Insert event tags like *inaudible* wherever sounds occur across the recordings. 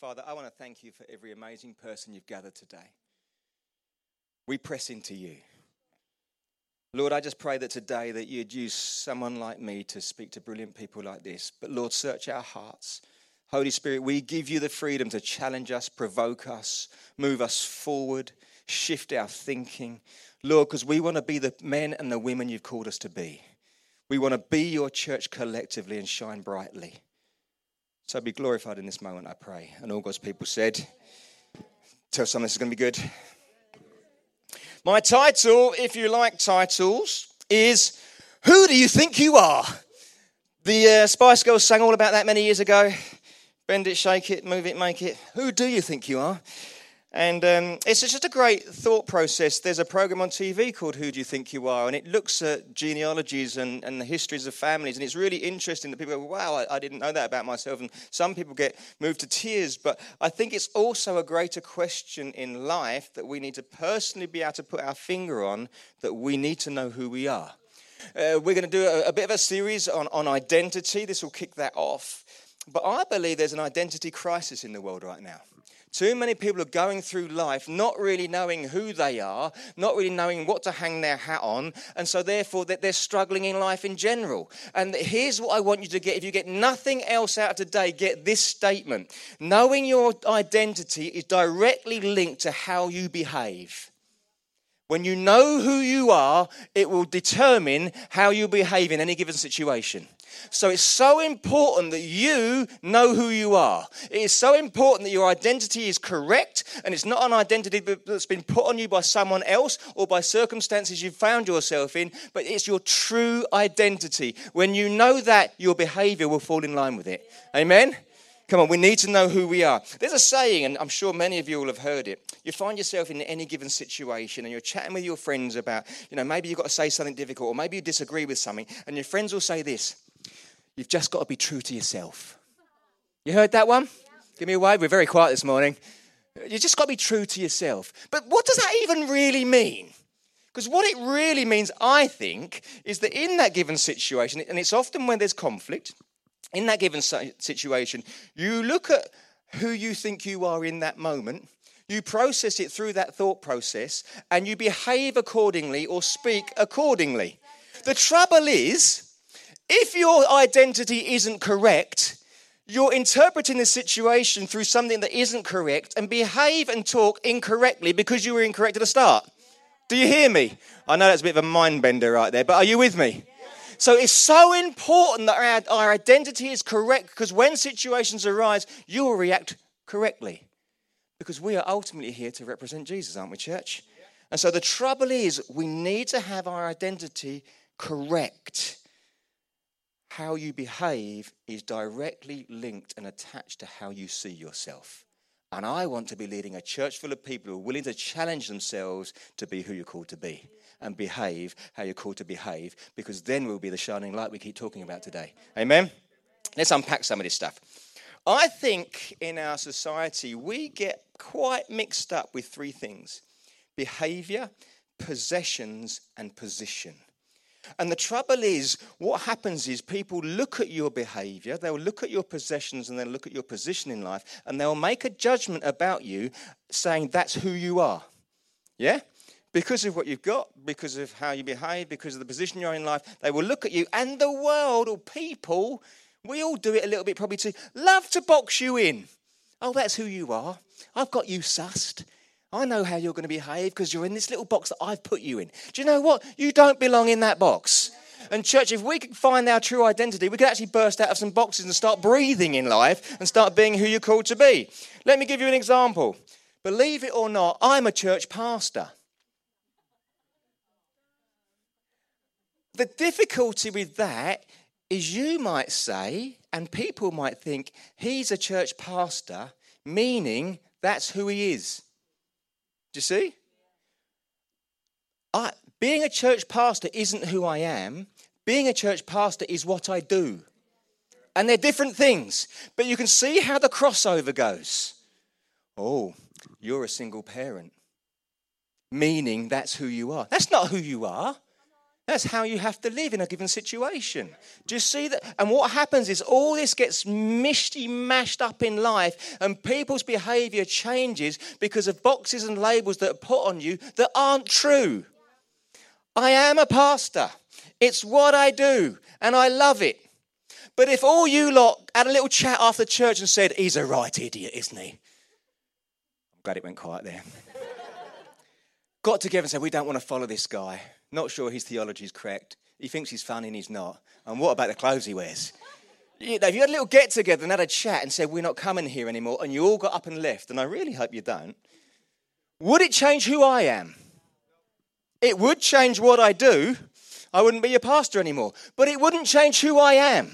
Father, I want to thank you for every amazing person you've gathered today. We press into you. Lord, I just pray that today that you'd use someone like me to speak to brilliant people like this. But Lord, search our hearts. Holy Spirit, we give you the freedom to challenge us, provoke us, move us forward, shift our thinking. Lord, because we want to be the men and the women you've called us to be. We want to be your church collectively and shine brightly. So be glorified in this moment, I pray. And all God's people said, Tell someone this is going to be good. My title, if you like titles, is Who Do You Think You Are? The uh, Spice Girls sang all about that many years ago. Bend it, shake it, move it, make it. Who do you think you are? And um, it's just a great thought process. There's a program on TV called Who Do You Think You Are? And it looks at genealogies and, and the histories of families. And it's really interesting that people go, wow, I, I didn't know that about myself. And some people get moved to tears. But I think it's also a greater question in life that we need to personally be able to put our finger on that we need to know who we are. Uh, we're going to do a, a bit of a series on, on identity. This will kick that off. But I believe there's an identity crisis in the world right now. Too many people are going through life not really knowing who they are, not really knowing what to hang their hat on, and so therefore that they're struggling in life in general. And here's what I want you to get. If you get nothing else out of today, get this statement. Knowing your identity is directly linked to how you behave. When you know who you are, it will determine how you behave in any given situation. So it's so important that you know who you are. It is so important that your identity is correct and it's not an identity that's been put on you by someone else or by circumstances you've found yourself in, but it's your true identity. When you know that, your behavior will fall in line with it. Amen? Come on, we need to know who we are. There's a saying, and I'm sure many of you will have heard it. You find yourself in any given situation and you're chatting with your friends about, you know, maybe you've got to say something difficult or maybe you disagree with something, and your friends will say this You've just got to be true to yourself. You heard that one? Give me a wave. We're very quiet this morning. You just got to be true to yourself. But what does that even really mean? Because what it really means, I think, is that in that given situation, and it's often when there's conflict, in that given situation, you look at who you think you are in that moment, you process it through that thought process, and you behave accordingly or speak accordingly. The trouble is, if your identity isn't correct, you're interpreting the situation through something that isn't correct and behave and talk incorrectly because you were incorrect at the start. Do you hear me? I know that's a bit of a mind bender right there, but are you with me? So it's so important that our, our identity is correct because when situations arise, you will react correctly. Because we are ultimately here to represent Jesus, aren't we, church? And so the trouble is, we need to have our identity correct how you behave is directly linked and attached to how you see yourself. And I want to be leading a church full of people who are willing to challenge themselves to be who you're called to be and behave how you're called to behave, because then we'll be the shining light we keep talking about today. Amen? Let's unpack some of this stuff. I think in our society, we get quite mixed up with three things behavior, possessions, and position. And the trouble is, what happens is people look at your behavior, they'll look at your possessions, and they'll look at your position in life, and they'll make a judgment about you saying that's who you are. Yeah? Because of what you've got, because of how you behave, because of the position you're in life, they will look at you, and the world or people, we all do it a little bit probably too, love to box you in. Oh, that's who you are. I've got you sussed. I know how you're going to behave because you're in this little box that I've put you in. Do you know what? You don't belong in that box. And, church, if we can find our true identity, we can actually burst out of some boxes and start breathing in life and start being who you're called to be. Let me give you an example. Believe it or not, I'm a church pastor. The difficulty with that is you might say, and people might think, he's a church pastor, meaning that's who he is. Do you see? I, being a church pastor isn't who I am. Being a church pastor is what I do. And they're different things. But you can see how the crossover goes. Oh, you're a single parent. Meaning that's who you are. That's not who you are. That's how you have to live in a given situation. Do you see that? And what happens is all this gets misty mashed up in life, and people's behavior changes because of boxes and labels that are put on you that aren't true. I am a pastor, it's what I do, and I love it. But if all you lot had a little chat after church and said, He's a right idiot, isn't he? I'm glad it went quiet there. *laughs* Got together and said, We don't want to follow this guy not sure his theology is correct. He thinks he's funny and he's not. And what about the clothes he wears? You know, if you had a little get together and had a chat and said, We're not coming here anymore, and you all got up and left, and I really hope you don't, would it change who I am? It would change what I do. I wouldn't be a pastor anymore. But it wouldn't change who I am.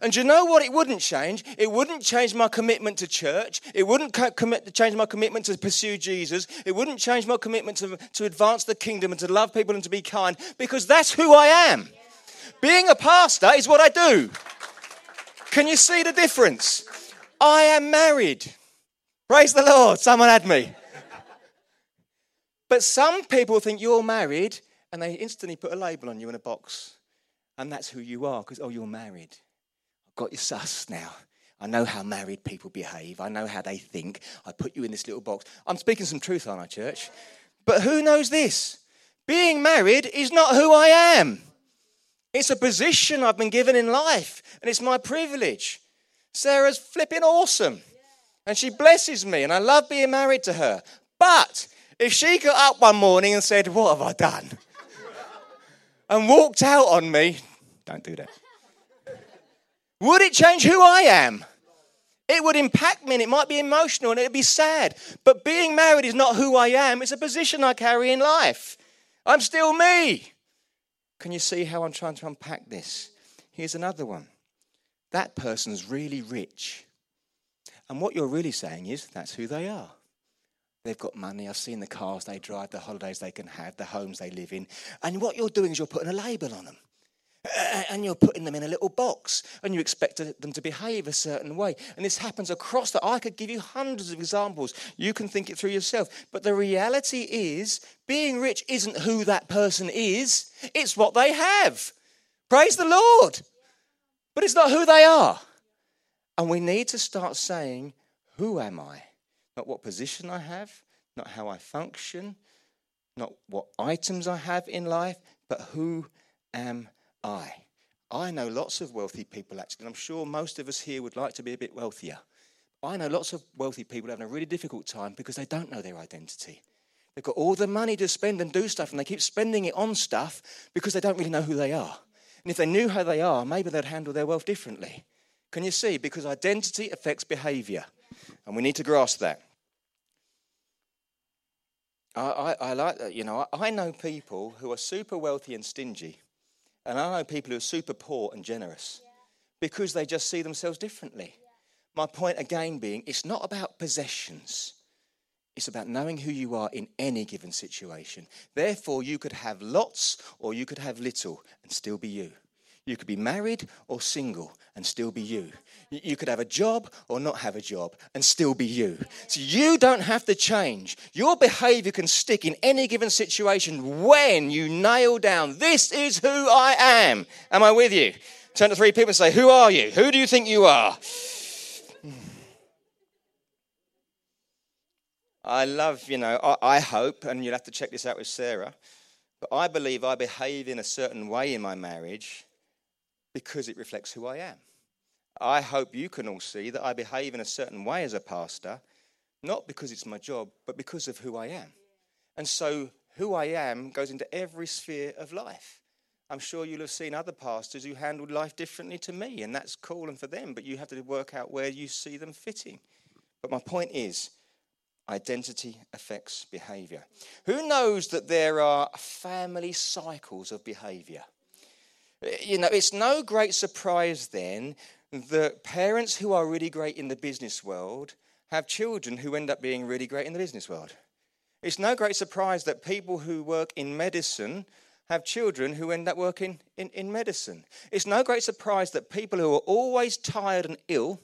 And you know what? It wouldn't change. It wouldn't change my commitment to church. It wouldn't co- commit, change my commitment to pursue Jesus. It wouldn't change my commitment to, to advance the kingdom and to love people and to be kind because that's who I am. Being a pastor is what I do. Can you see the difference? I am married. Praise the Lord. Someone had me. But some people think you're married and they instantly put a label on you in a box. And that's who you are because, oh, you're married got your sus now. I know how married people behave. I know how they think. I put you in this little box. I'm speaking some truth, aren't I, church? But who knows this? Being married is not who I am. It's a position I've been given in life, and it's my privilege. Sarah's flipping awesome, and she blesses me, and I love being married to her. But if she got up one morning and said, What have I done? and walked out on me, don't do that. Would it change who I am? It would impact me and it might be emotional and it would be sad. But being married is not who I am, it's a position I carry in life. I'm still me. Can you see how I'm trying to unpack this? Here's another one. That person's really rich. And what you're really saying is that's who they are. They've got money. I've seen the cars they drive, the holidays they can have, the homes they live in. And what you're doing is you're putting a label on them and you're putting them in a little box and you expect them to behave a certain way. And this happens across the. I could give you hundreds of examples. You can think it through yourself. But the reality is, being rich isn't who that person is, it's what they have. Praise the Lord. But it's not who they are. And we need to start saying, Who am I? Not what position I have, not how I function, not what items I have in life, but who am I. I I know lots of wealthy people, actually, and I'm sure most of us here would like to be a bit wealthier. I know lots of wealthy people having a really difficult time because they don't know their identity. They've got all the money to spend and do stuff, and they keep spending it on stuff because they don't really know who they are. And if they knew who they are, maybe they'd handle their wealth differently. Can you see? Because identity affects behavior, and we need to grasp that. I, I, I like that. You know, I know people who are super wealthy and stingy and I know people who are super poor and generous because they just see themselves differently. My point again being, it's not about possessions. It's about knowing who you are in any given situation. Therefore, you could have lots or you could have little and still be you. You could be married or single and still be you. You could have a job or not have a job and still be you. So you don't have to change. Your behavior can stick in any given situation when you nail down, this is who I am. Am I with you? Turn to three people and say, Who are you? Who do you think you are? *sighs* I love, you know, I, I hope, and you'll have to check this out with Sarah, but I believe I behave in a certain way in my marriage because it reflects who I am. I hope you can all see that I behave in a certain way as a pastor, not because it's my job, but because of who I am. And so, who I am goes into every sphere of life. I'm sure you'll have seen other pastors who handled life differently to me, and that's cool and for them, but you have to work out where you see them fitting. But my point is, identity affects behavior. Who knows that there are family cycles of behavior? You know, it's no great surprise then that parents who are really great in the business world have children who end up being really great in the business world. It's no great surprise that people who work in medicine have children who end up working in, in medicine. It's no great surprise that people who are always tired and ill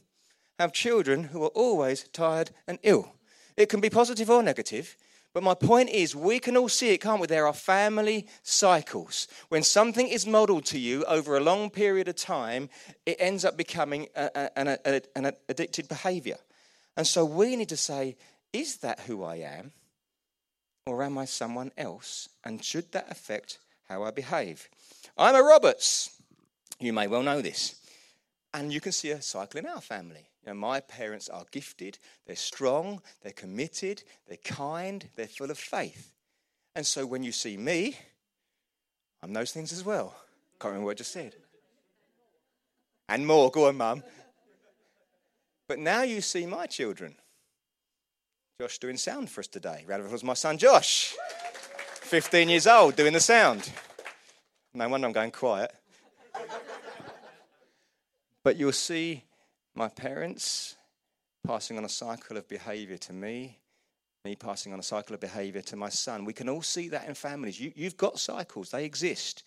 have children who are always tired and ill. It can be positive or negative, But my point is, we can all see it, can't we? There are family cycles. When something is modeled to you over a long period of time, it ends up becoming a, a, a, an addicted behavior. And so we need to say, is that who I am? Or am I someone else? And should that affect how I behave? I'm a Roberts. You may well know this. And you can see a cycle in our family. You know, my parents are gifted, they're strong, they're committed, they're kind, they're full of faith. And so when you see me, I'm those things as well. Can't remember what I just said. And more. Go on, mum. But now you see my children. Josh doing sound for us today. Round of applause, my son Josh, 15 years old, doing the sound. No wonder I'm going quiet. but you'll see my parents passing on a cycle of behavior to me, me passing on a cycle of behavior to my son. We can all see that in families. You, you've got cycles, they exist.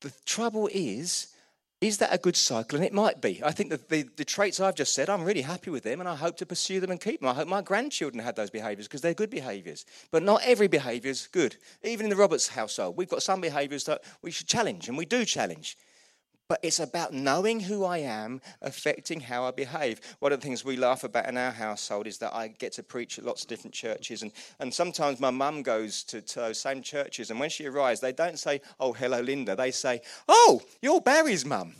The trouble is, is that a good cycle? And it might be. I think that the, the traits I've just said, I'm really happy with them and I hope to pursue them and keep them. I hope my grandchildren had those behaviors because they're good behaviors. But not every behavior is good. Even in the Roberts household, we've got some behaviors that we should challenge, and we do challenge. But it's about knowing who I am affecting how I behave. One of the things we laugh about in our household is that I get to preach at lots of different churches. And, and sometimes my mum goes to, to those same churches. And when she arrives, they don't say, Oh, hello, Linda. They say, Oh, you're Barry's mum.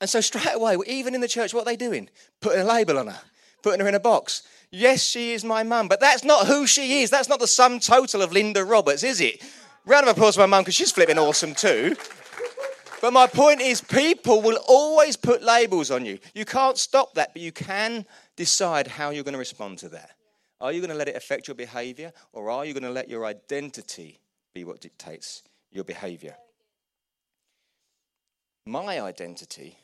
And so straight away, even in the church, what are they doing? Putting a label on her, putting her in a box. Yes, she is my mum, but that's not who she is. That's not the sum total of Linda Roberts, is it? Round of applause for my mum because she's flipping awesome too. But my point is, people will always put labels on you. You can't stop that, but you can decide how you're going to respond to that. Are you going to let it affect your behavior, or are you going to let your identity be what dictates your behavior? My identity,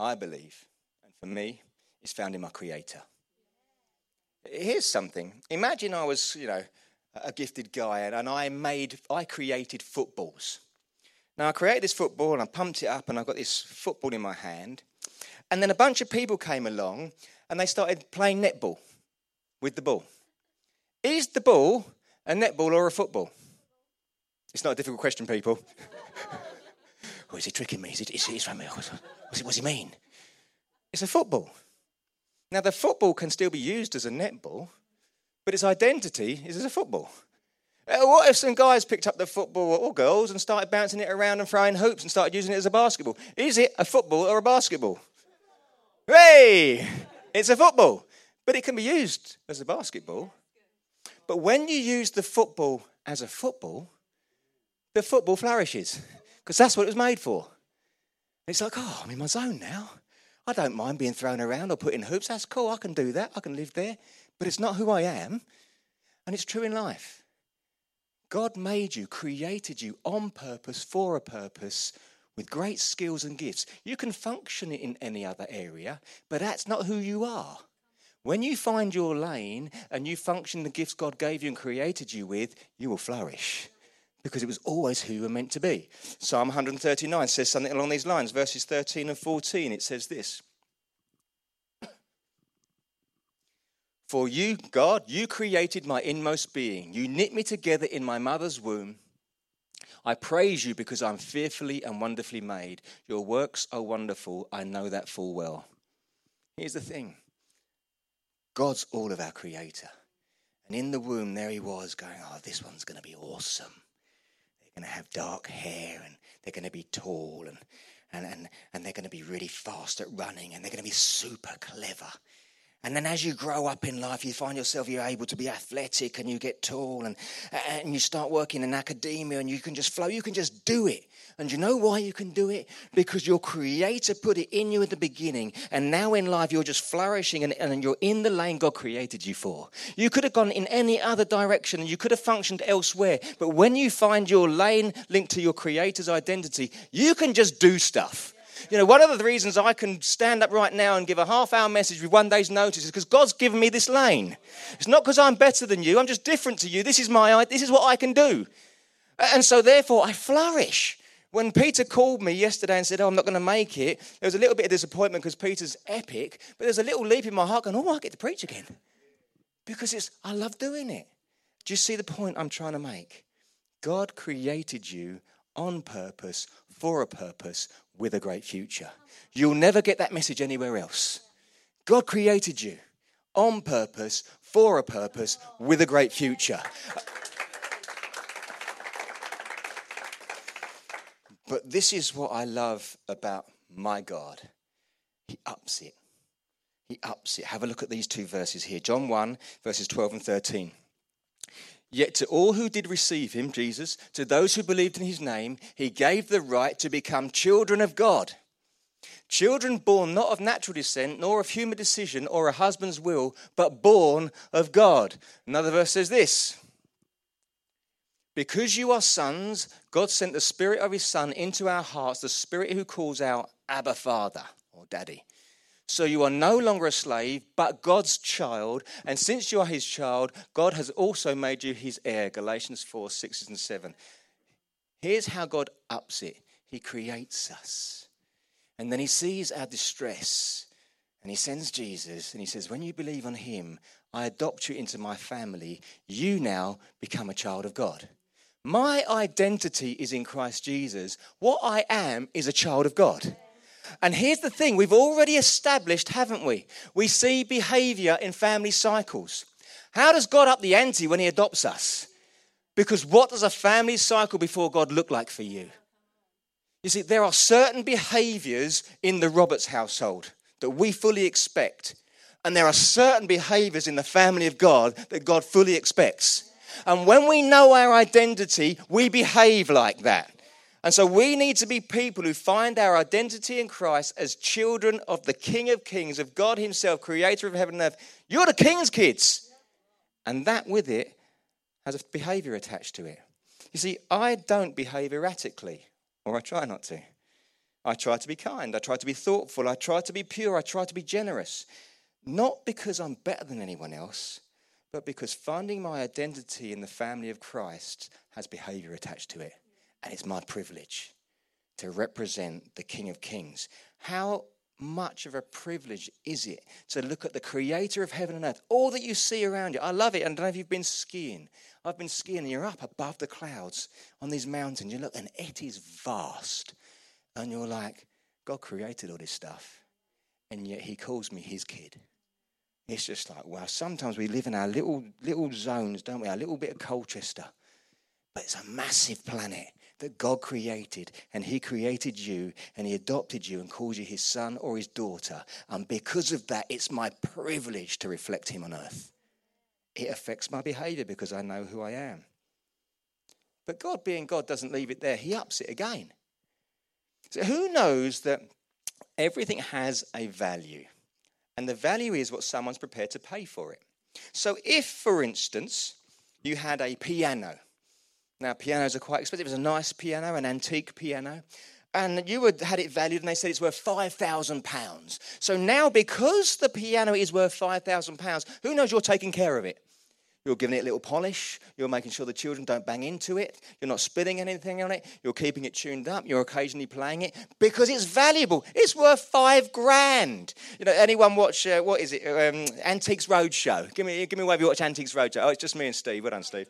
I believe, and for me, is found in my Creator. Here's something. Imagine I was, you know, a gifted guy and I made, I created footballs. Now, I created this football and I pumped it up and I've got this football in my hand. And then a bunch of people came along and they started playing netball with the ball. Is the ball a netball or a football? It's not a difficult question, people. *laughs* oh, is he tricking me? Is it, is he? What's, it, what's he mean? It's a football. Now, the football can still be used as a netball, but its identity is as a football. Uh, what if some guys picked up the football or girls and started bouncing it around and throwing hoops and started using it as a basketball? Is it a football or a basketball? Hey, it's a football, but it can be used as a basketball. But when you use the football as a football, the football flourishes because that's what it was made for. It's like, oh, I'm in my zone now. I don't mind being thrown around or put in hoops. That's cool. I can do that. I can live there. But it's not who I am. And it's true in life. God made you, created you on purpose, for a purpose, with great skills and gifts. You can function in any other area, but that's not who you are. When you find your lane and you function the gifts God gave you and created you with, you will flourish because it was always who you were meant to be. Psalm 139 says something along these lines, verses 13 and 14. It says this For you, God, you created my inmost being. You knit me together in my mother's womb. I praise you because I'm fearfully and wonderfully made. Your works are wonderful. I know that full well. Here's the thing God's all of our creator. And in the womb, there he was going, Oh, this one's going to be awesome. They're going to have dark hair and they're going to be tall and, and, and, and they're going to be really fast at running and they're going to be super clever. And then as you grow up in life, you find yourself you're able to be athletic and you get tall and, and you start working in academia and you can just flow. You can just do it. And you know why you can do it? Because your creator put it in you at the beginning. And now in life, you're just flourishing and, and you're in the lane God created you for. You could have gone in any other direction and you could have functioned elsewhere. But when you find your lane linked to your creator's identity, you can just do stuff. You know, one of the reasons I can stand up right now and give a half hour message with one day's notice is because God's given me this lane. It's not because I'm better than you, I'm just different to you. This is my this is what I can do. And so therefore I flourish. When Peter called me yesterday and said, Oh, I'm not going to make it, there was a little bit of disappointment because Peter's epic, but there's a little leap in my heart going, Oh, I get to preach again. Because it's, I love doing it. Do you see the point I'm trying to make? God created you on purpose, for a purpose, with a great future. You'll never get that message anywhere else. God created you on purpose, for a purpose, with a great future. But this is what I love about my God. He ups it. He ups it. Have a look at these two verses here John 1, verses 12 and 13. Yet to all who did receive him, Jesus, to those who believed in his name, he gave the right to become children of God. Children born not of natural descent, nor of human decision or a husband's will, but born of God. Another verse says this Because you are sons, God sent the Spirit of His Son into our hearts, the Spirit who calls out, Abba, Father, or Daddy. So you are no longer a slave, but God's child. And since you are his child, God has also made you his heir. Galatians 4 6 and 7. Here's how God ups it He creates us. And then he sees our distress. And he sends Jesus. And he says, When you believe on him, I adopt you into my family. You now become a child of God. My identity is in Christ Jesus. What I am is a child of God. And here's the thing we've already established, haven't we? We see behavior in family cycles. How does God up the ante when He adopts us? Because what does a family cycle before God look like for you? You see, there are certain behaviors in the Roberts household that we fully expect. And there are certain behaviors in the family of God that God fully expects. And when we know our identity, we behave like that. And so we need to be people who find our identity in Christ as children of the King of Kings, of God Himself, creator of heaven and earth. You're the King's kids. And that with it has a behavior attached to it. You see, I don't behave erratically, or I try not to. I try to be kind. I try to be thoughtful. I try to be pure. I try to be generous. Not because I'm better than anyone else, but because finding my identity in the family of Christ has behavior attached to it. And it's my privilege to represent the King of Kings. How much of a privilege is it to look at the creator of heaven and earth, all that you see around you? I love it. I don't know if you've been skiing. I've been skiing, and you're up above the clouds on these mountains. You look, and it is vast. And you're like, God created all this stuff, and yet He calls me His kid. It's just like, wow, sometimes we live in our little little zones, don't we? Our little bit of Colchester. But it's a massive planet that God created, and He created you, and He adopted you and called you His son or His daughter. And because of that, it's my privilege to reflect Him on earth. It affects my behavior because I know who I am. But God, being God, doesn't leave it there, He ups it again. So, who knows that everything has a value? And the value is what someone's prepared to pay for it. So, if, for instance, you had a piano, now, pianos are quite expensive. It was a nice piano, an antique piano. And you had it valued, and they said it's worth £5,000. So now, because the piano is worth £5,000, who knows you're taking care of it? You're giving it a little polish. You're making sure the children don't bang into it. You're not spilling anything on it. You're keeping it tuned up. You're occasionally playing it because it's valuable. It's worth five grand. You know, anyone watch, uh, what is it, um, Antiques Roadshow? Give me, give me a wave you watch Antiques Roadshow. Oh, it's just me and Steve. Well done, Steve.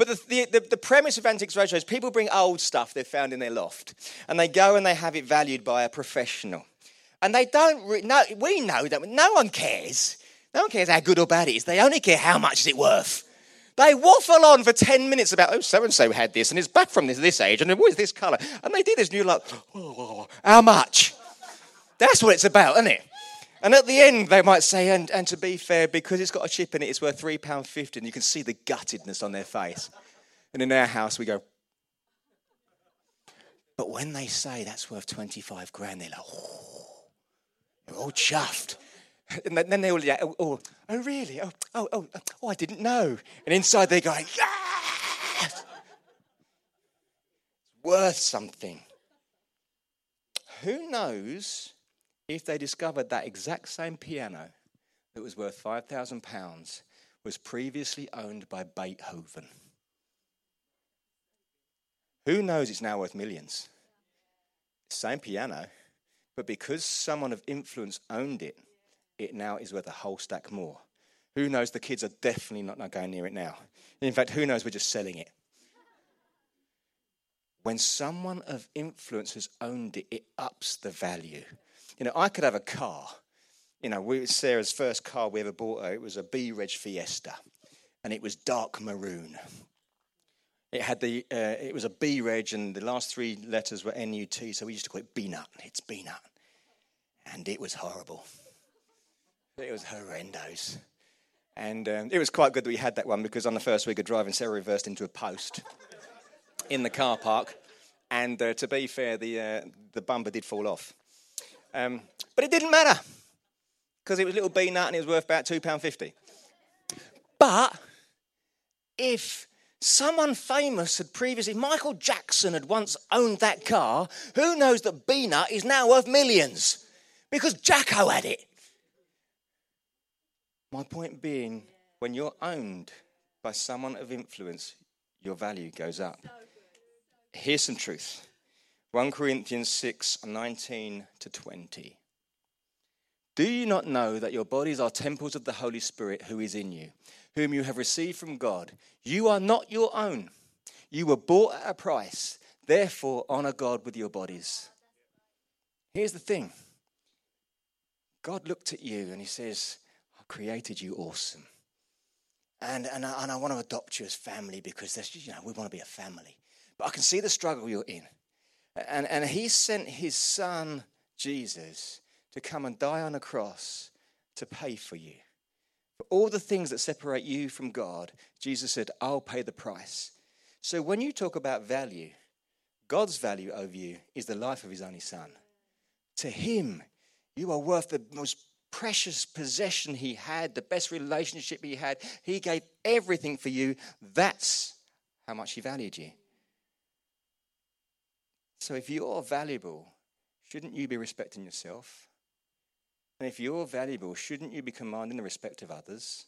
But the, the, the, premise of Antiques Roadshow is people bring old stuff they've found in their loft and they go and they have it valued by a professional. And they don't, re- no, we know that no one cares. No one cares how good or bad it is. They only care how much is it worth. They waffle on for 10 minutes about, oh, so and so had this and it's back from this, this age and it was this colour? And they did this and you're like, oh, how much? That's what it's about, isn't it? And at the end, they might say, and, and to be fair, because it's got a chip in it, it's worth £3.50. And you can see the guttedness on their face. And in our house, we go, but when they say that's worth 25 grand, they're like, oh, they're all chuffed. And then they all, yeah, oh, oh, oh, really? Oh, oh, oh, oh, I didn't know. And inside they're going, yes! It's worth something. Who knows if they discovered that exact same piano that was worth £5,000 was previously owned by Beethoven. Who knows it's now worth millions? Same piano, but because someone of influence owned it, it now is worth a whole stack more. Who knows the kids are definitely not, going near it now. In fact, who knows we're just selling it. When someone of influence has owned it, it ups the value. You know, I could have a car. You know, we, Sarah's first car we ever bought her, it was a B Reg Fiesta, and it was dark maroon. It had the, uh, it was a B Reg, and the last three letters were N U T, so we used to call it B Nut. It's B Nut. And it was horrible. It was horrendous. And um, it was quite good that we had that one because on the first week of driving, Sarah reversed into a post in the car park. And uh, to be fair, the, uh, the bumper did fall off. Um, but it didn't matter because it was a little B nut and it was worth about £2.50. But if someone famous had previously, Michael Jackson had once owned that car, who knows that B nut is now worth millions because Jacko had it. My point being, when you're owned by someone of influence, your value goes up. Here's some truth 1 Corinthians 6 19 to 20. Do you not know that your bodies are temples of the Holy Spirit who is in you, whom you have received from God? You are not your own. You were bought at a price. Therefore, honor God with your bodies. Here's the thing God looked at you and he says, I created you awesome. And, and, I, and I want to adopt you as family because you know, we want to be a family. But I can see the struggle you're in. And, and he sent his son, Jesus, to come and die on a cross to pay for you. For all the things that separate you from God, Jesus said, I'll pay the price. So when you talk about value, God's value over you is the life of his only son. To him, you are worth the most precious possession he had, the best relationship he had. He gave everything for you. That's how much he valued you. So if you're valuable, shouldn't you be respecting yourself? And if you're valuable, shouldn't you be commanding the respect of others?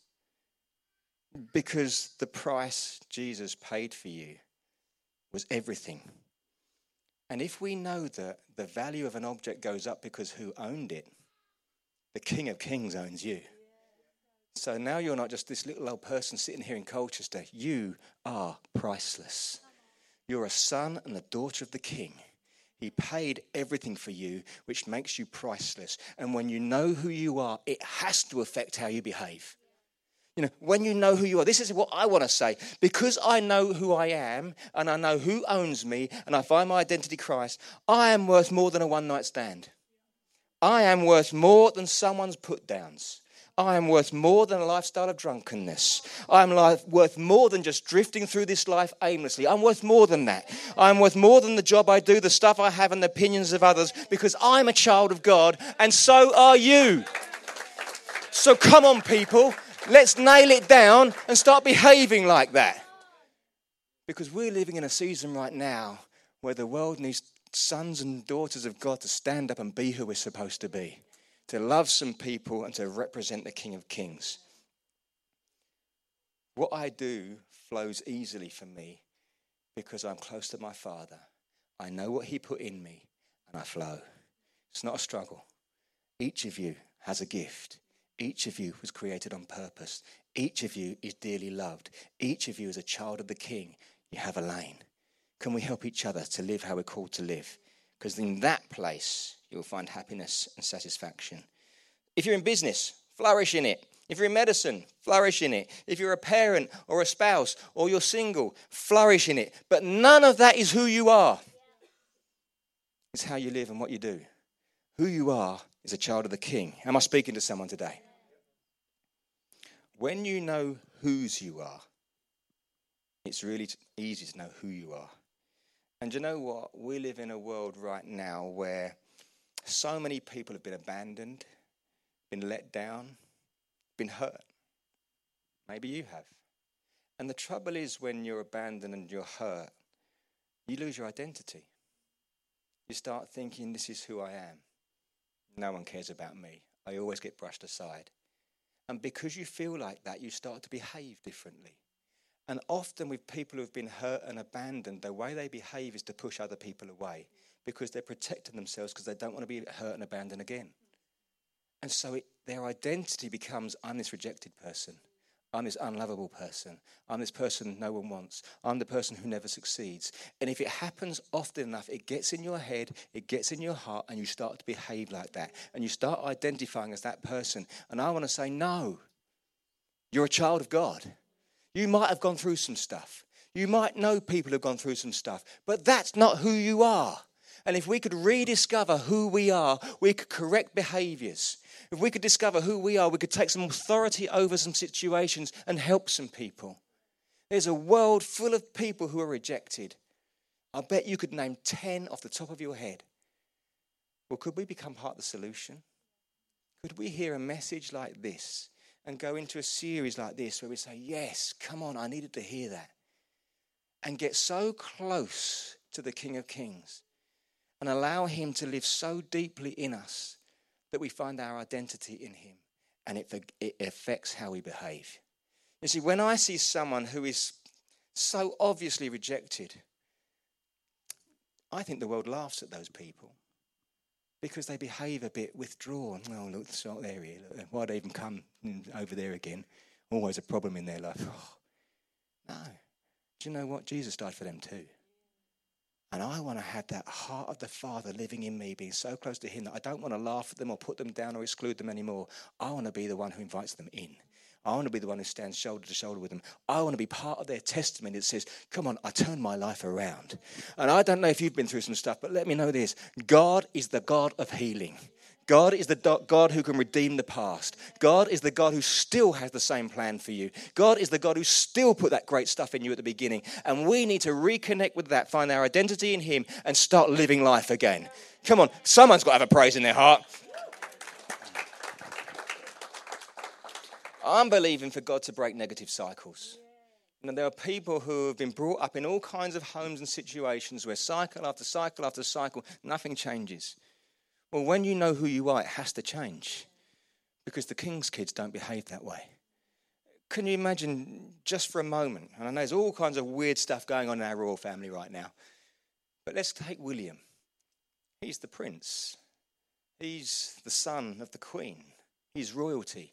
Because the price Jesus paid for you was everything. And if we know that the value of an object goes up because who owned it, the King of Kings owns you. So now you're not just this little old person sitting here in Colchester. You are priceless. You're a son and a daughter of the King. He paid everything for you, which makes you priceless. And when you know who you are, it has to affect how you behave. You know, when you know who you are, this is what I want to say. Because I know who I am and I know who owns me and I find my identity Christ, I am worth more than a one night stand. I am worth more than someone's put downs. I am worth more than a lifestyle of drunkenness. I am worth more than just drifting through this life aimlessly. I'm worth more than that. I'm worth more than the job I do, the stuff I have, and the opinions of others because I'm a child of God and so are you. So come on, people, let's nail it down and start behaving like that. Because we're living in a season right now where the world needs sons and daughters of God to stand up and be who we're supposed to be, to love some people and to represent the King of Kings. What I do flows easily for me because I'm close to my Father. I know what He put in me and I flow. It's not a struggle. Each of you has a gift. Each of you was created on purpose. Each of you is dearly loved. Each of you is a child of the King. You have a lane. Can we help each other to live how we're called to live? Because in that place, you'll find happiness and satisfaction. If you're in business, flourish in it. If you're in medicine, flourish in it. If you're a parent or a spouse or you're single, flourish in it. But none of that is who you are. It's how you live and what you do. Who you are is a child of the King. Am I speaking to someone today? When you know whose you are, it's really easy to know who you are. And you know what? We live in a world right now where so many people have been abandoned, been let down, been hurt. Maybe you have. And the trouble is, when you're abandoned and you're hurt, you lose your identity. You start thinking, this is who I am. No one cares about me. I always get brushed aside. And because you feel like that, you start to behave differently. And often, with people who've been hurt and abandoned, the way they behave is to push other people away because they're protecting themselves because they don't want to be hurt and abandoned again. And so it, their identity becomes I'm this rejected person. I'm this unlovable person. I'm this person no one wants. I'm the person who never succeeds. And if it happens often enough, it gets in your head, it gets in your heart, and you start to behave like that. And you start identifying as that person. And I want to say, no, you're a child of God. You might have gone through some stuff. You might know people who've gone through some stuff, but that's not who you are. And if we could rediscover who we are, we could correct behaviors. If we could discover who we are, we could take some authority over some situations and help some people. There's a world full of people who are rejected. I bet you could name 10 off the top of your head. Well, could we become part of the solution? Could we hear a message like this and go into a series like this where we say, Yes, come on, I needed to hear that? And get so close to the King of Kings and allow Him to live so deeply in us that we find our identity in Him and it, it affects how we behave. You see, when I see someone who is so obviously rejected, I think the world laughs at those people because they behave a bit withdrawn. Oh, look, not there here. Why'd they even come over there again? Always a problem in their life. Oh, *sighs* no. Do you know what? Jesus died for them too. And I want to have that heart of the Father living in me, being so close to Him that I don't want to laugh at them or put them down or exclude them anymore. I want to be the one who invites them in. I want to be the one who stands shoulder to shoulder with them. I want to be part of their testimony that says, Come on, I turned my life around. And I don't know if you've been through some stuff, but let me know this God is the God of healing. God is the God who can redeem the past. God is the God who still has the same plan for you. God is the God who still put that great stuff in you at the beginning. And we need to reconnect with that, find our identity in Him, and start living life again. Come on, someone's got to have a praise in their heart. I'm believing for God to break negative cycles. And there are people who have been brought up in all kinds of homes and situations where cycle after cycle after cycle, nothing changes. Well, when you know who you are, it has to change because the king's kids don't behave that way. Can you imagine just for a moment? And I know there's all kinds of weird stuff going on in our royal family right now. But let's take William. He's the prince, he's the son of the queen, he's royalty.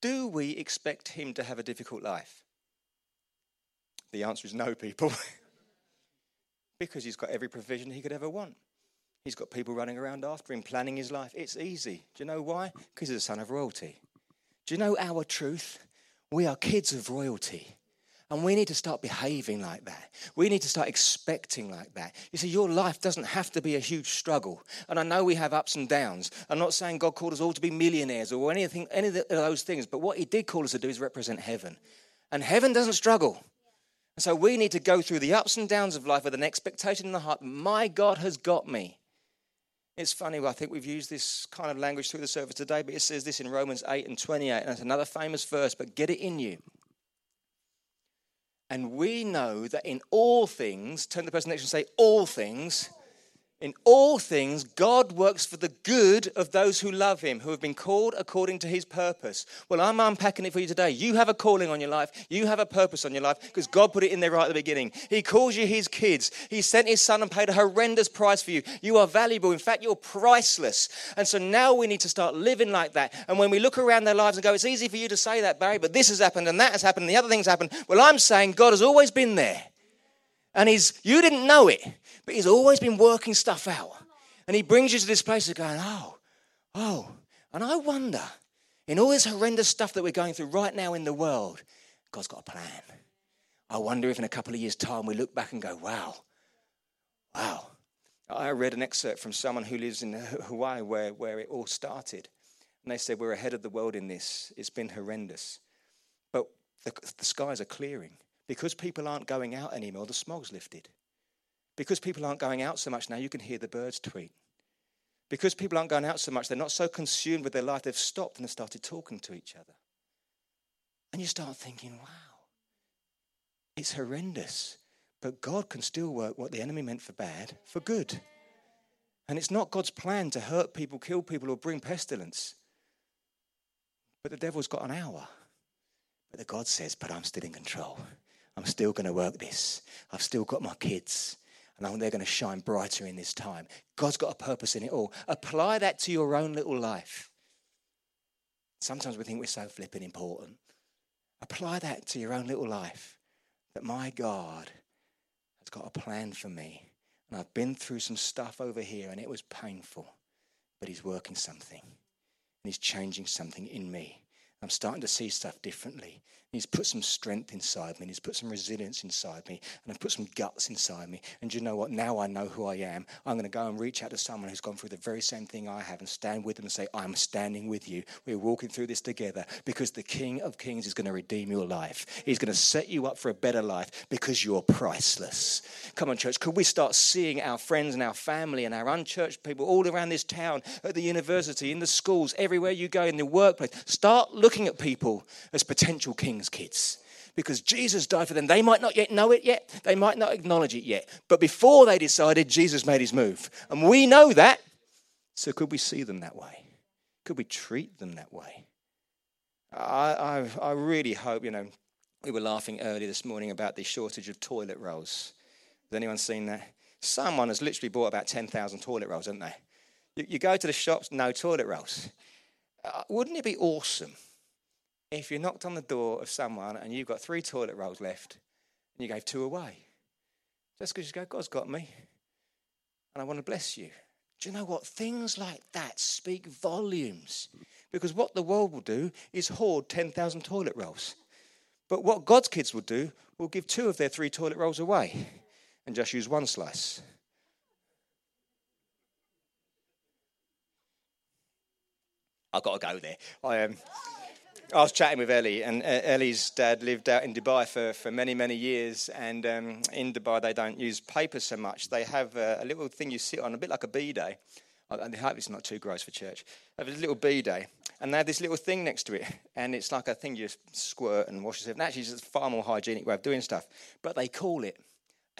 Do we expect him to have a difficult life? The answer is no, people. *laughs* because he's got every provision he could ever want. He's got people running around after him, planning his life. It's easy. Do you know why? Because he's a son of royalty. Do you know our truth? We are kids of royalty. And we need to start behaving like that. We need to start expecting like that. You see, your life doesn't have to be a huge struggle. And I know we have ups and downs. I'm not saying God called us all to be millionaires or anything, any of those things. But what He did call us to do is represent heaven. And heaven doesn't struggle. And so we need to go through the ups and downs of life with an expectation in the heart my God has got me. It's funny, I think we've used this kind of language through the service today, but it says this in Romans 8 and 28, and it's another famous verse, but get it in you. And we know that in all things, turn to the person next and say, all things, in all things, God works for the good of those who love Him, who have been called according to His purpose. Well, I'm unpacking it for you today. You have a calling on your life, you have a purpose on your life because God put it in there right at the beginning. He calls you His kids, He sent His Son and paid a horrendous price for you. You are valuable. In fact, you're priceless. And so now we need to start living like that. And when we look around their lives and go, it's easy for you to say that, Barry, but this has happened and that has happened and the other things happened. Well, I'm saying God has always been there. And he's, you didn't know it, but he's always been working stuff out. And he brings you to this place of going, oh, oh. And I wonder, in all this horrendous stuff that we're going through right now in the world, God's got a plan. I wonder if in a couple of years' time we look back and go, wow, wow. I read an excerpt from someone who lives in Hawaii where, where it all started. And they said, We're ahead of the world in this. It's been horrendous. But the, the skies are clearing. Because people aren't going out anymore, the smog's lifted. Because people aren't going out so much now, you can hear the birds tweet. Because people aren't going out so much, they're not so consumed with their life, they've stopped and have started talking to each other. And you start thinking, wow, it's horrendous. But God can still work what the enemy meant for bad for good. And it's not God's plan to hurt people, kill people, or bring pestilence. But the devil's got an hour. But the God says, but I'm still in control. I'm still going to work this. I've still got my kids. And they're going to shine brighter in this time. God's got a purpose in it all. Apply that to your own little life. Sometimes we think we're so flipping important. Apply that to your own little life that my God has got a plan for me. And I've been through some stuff over here and it was painful, but He's working something and He's changing something in me. I'm starting to see stuff differently. He's put some strength inside me, and He's put some resilience inside me, and I've put some guts inside me. And you know what? Now I know who I am. I'm going to go and reach out to someone who's gone through the very same thing I have and stand with them and say, I'm standing with you. We're walking through this together because the King of Kings is going to redeem your life. He's going to set you up for a better life because you're priceless. Come on, church. Could we start seeing our friends and our family and our unchurched people all around this town, at the university, in the schools, everywhere you go, in the workplace? Start looking at people as potential kings king's kids because Jesus died for them. They might not yet know it yet, they might not acknowledge it yet, but before they decided, Jesus made his move. And we know that. So could we see them that way? Could we treat them that way? I, I, I really hope, you know, we were laughing earlier this morning about the shortage of toilet rolls. Has anyone seen that? Someone has literally bought about 10,000 toilet rolls, haven't they? You, you, go to the shops, no toilet rolls. Uh, wouldn't it be awesome if you knocked on the door of someone and you've got three toilet rolls left and you gave two away, just because you go, God's got me and I want to bless you. Do you know what? Things like that speak volumes because what the world will do is hoard 10,000 toilet rolls. But what God's kids will do will give two of their three toilet rolls away and just use one slice. I've got to go there. I am. Um, I was chatting with Ellie, and uh, Ellie's dad lived out in Dubai for, for many, many years. And um, in Dubai, they don't use paper so much. They have a, a little thing you sit on, a bit like a bidet. I hope it's not too gross for church. They have a little bidet, and they have this little thing next to it, and it's like a thing you squirt and wash yourself. And actually, it's a far more hygienic way of doing stuff. But they call it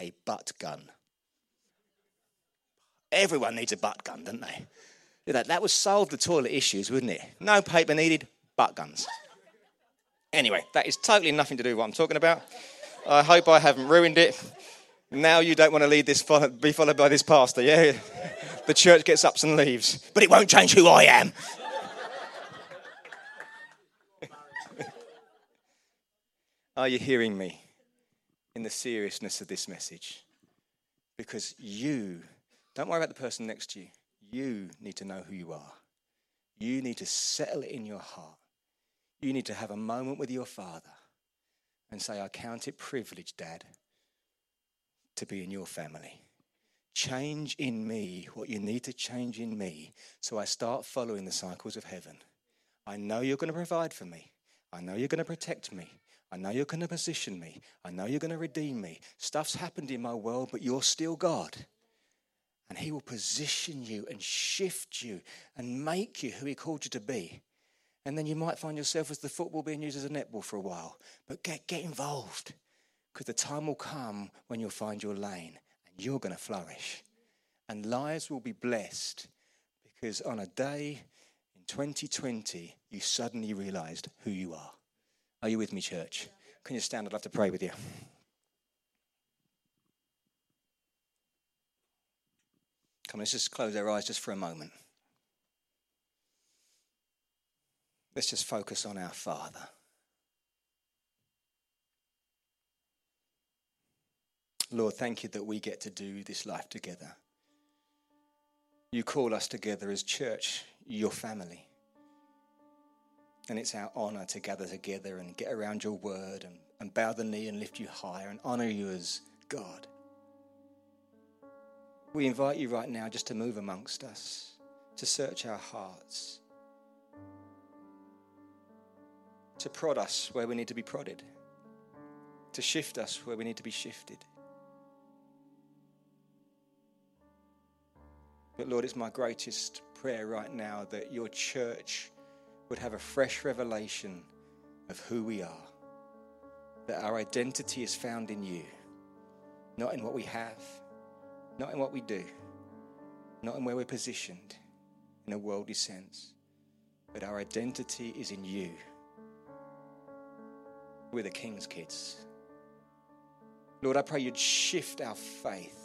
a butt gun. Everyone needs a butt gun, don't they? That, that would solve the toilet issues, wouldn't it? No paper needed, butt guns. Anyway, that is totally nothing to do with what I'm talking about. I hope I haven't ruined it. Now you don't want to lead this be followed by this pastor, yeah? The church gets ups and leaves, but it won't change who I am. *laughs* Are you hearing me in the seriousness of this message? Because you, don't worry about the person next to you, you need to know who you are. You need to settle it in your heart you need to have a moment with your father and say, I count it privilege, Dad, to be in your family. Change in me what you need to change in me so I start following the cycles of heaven. I know you're going to provide for me. I know you're going to protect me. I know you're going to position me. I know you're going to redeem me. Stuff's happened in my world, but you're still God. And He will position you and shift you and make you who He called you to be. And then you might find yourself as the football being used as a netball for a while. But get, get involved because the time will come when you'll find your lane and you're going to flourish. And lives will be blessed because on a day in 2020, you suddenly realized who you are. Are you with me, church? Can you stand? I'd love to pray with you. Come let's just close our eyes just for a moment. Let's just focus on our Father. Lord, thank you that we get to do this life together. You call us together as church, your family. And it's our honor to gather together and get around your word and, and bow the knee and lift you higher and honor you as God. We invite you right now just to move amongst us, to search our hearts to prod us where we need to be prodded, to shift us where we need to be shifted. But Lord, it's my greatest prayer right now that your church would have a fresh revelation of who we are, that our identity is found in you, not in what we have, not in what we do, not in where we're positioned in a worldly sense, but our identity is in you. We're the King's kids. Lord, I pray you'd shift our faith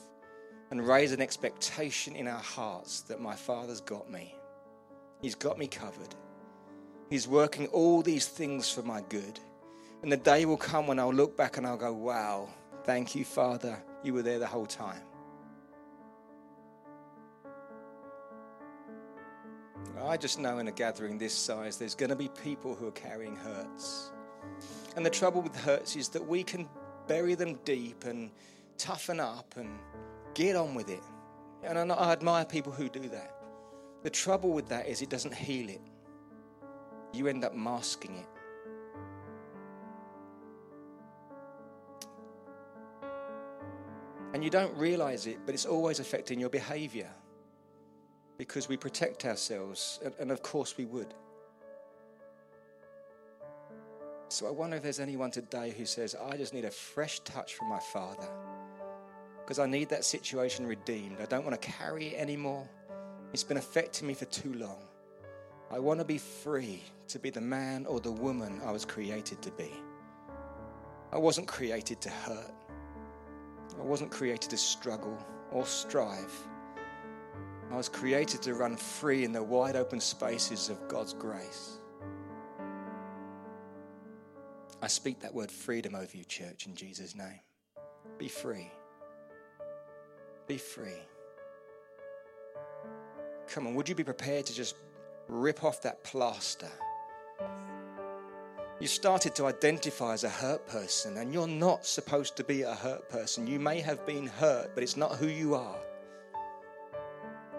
and raise an expectation in our hearts that my Father's got me. He's got me covered. He's working all these things for my good. And the day will come when I'll look back and I'll go, wow, thank you, Father. You were there the whole time. I just know in a gathering this size, there's going to be people who are carrying hurts. And the trouble with hurts is that we can bury them deep and toughen up and get on with it. And I admire people who do that. The trouble with that is it doesn't heal it, you end up masking it. And you don't realize it, but it's always affecting your behavior because we protect ourselves, and of course we would. So I wonder if there's anyone today who says, I just need a fresh touch from my Father because I need that situation redeemed. I don't want to carry it anymore. It's been affecting me for too long. I want to be free to be the man or the woman I was created to be. I wasn't created to hurt. I wasn't created to struggle or strive. I was created to run free in the wide open spaces of God's grace. I speak that word freedom over you, church, in Jesus' name. Be free. Be free. Come on, would you be prepared to just rip off that plaster? You started to identify as a hurt person, and you're not supposed to be a hurt person. You may have been hurt, but it's not who you are.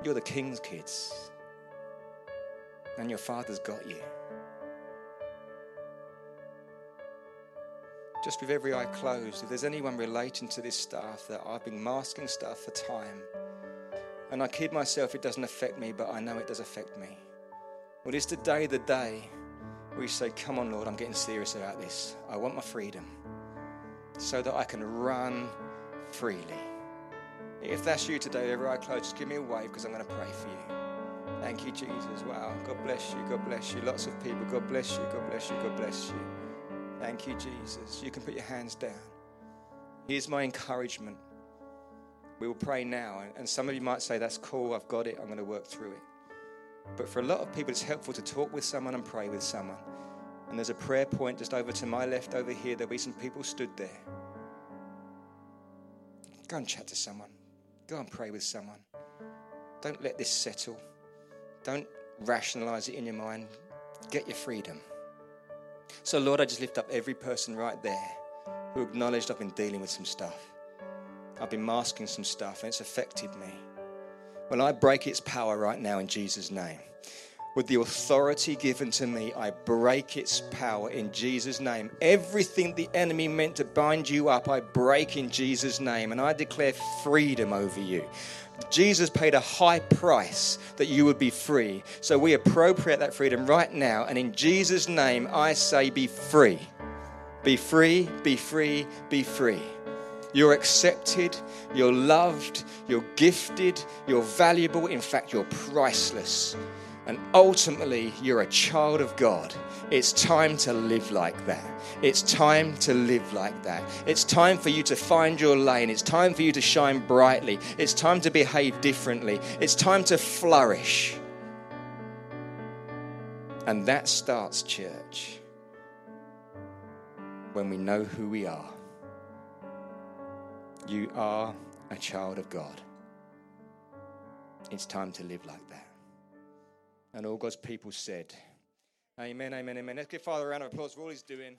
You're the king's kids, and your father's got you. Just with every eye closed, if there's anyone relating to this stuff that I've been masking stuff for time, and I kid myself it doesn't affect me, but I know it does affect me. Well, is today the day we say, Come on, Lord, I'm getting serious about this. I want my freedom so that I can run freely. If that's you today, every eye closed, just give me a wave because I'm going to pray for you. Thank you, Jesus. Wow. God bless you. God bless you. Lots of people. God bless you. God bless you. God bless you. Thank you, Jesus. You can put your hands down. Here's my encouragement. We will pray now. And some of you might say, That's cool. I've got it. I'm going to work through it. But for a lot of people, it's helpful to talk with someone and pray with someone. And there's a prayer point just over to my left over here. There'll be some people stood there. Go and chat to someone. Go and pray with someone. Don't let this settle. Don't rationalize it in your mind. Get your freedom. So, Lord, I just lift up every person right there who acknowledged I've been dealing with some stuff. I've been masking some stuff and it's affected me. Well, I break its power right now in Jesus' name. With the authority given to me, I break its power in Jesus' name. Everything the enemy meant to bind you up, I break in Jesus' name. And I declare freedom over you. Jesus paid a high price that you would be free. So we appropriate that freedom right now. And in Jesus' name, I say, be free. Be free, be free, be free. You're accepted, you're loved, you're gifted, you're valuable. In fact, you're priceless. And ultimately, you're a child of God. It's time to live like that. It's time to live like that. It's time for you to find your lane. It's time for you to shine brightly. It's time to behave differently. It's time to flourish. And that starts, church, when we know who we are. You are a child of God. It's time to live like that. And all God's people said, Amen, amen, amen. Let's give Father a round of applause for all he's doing.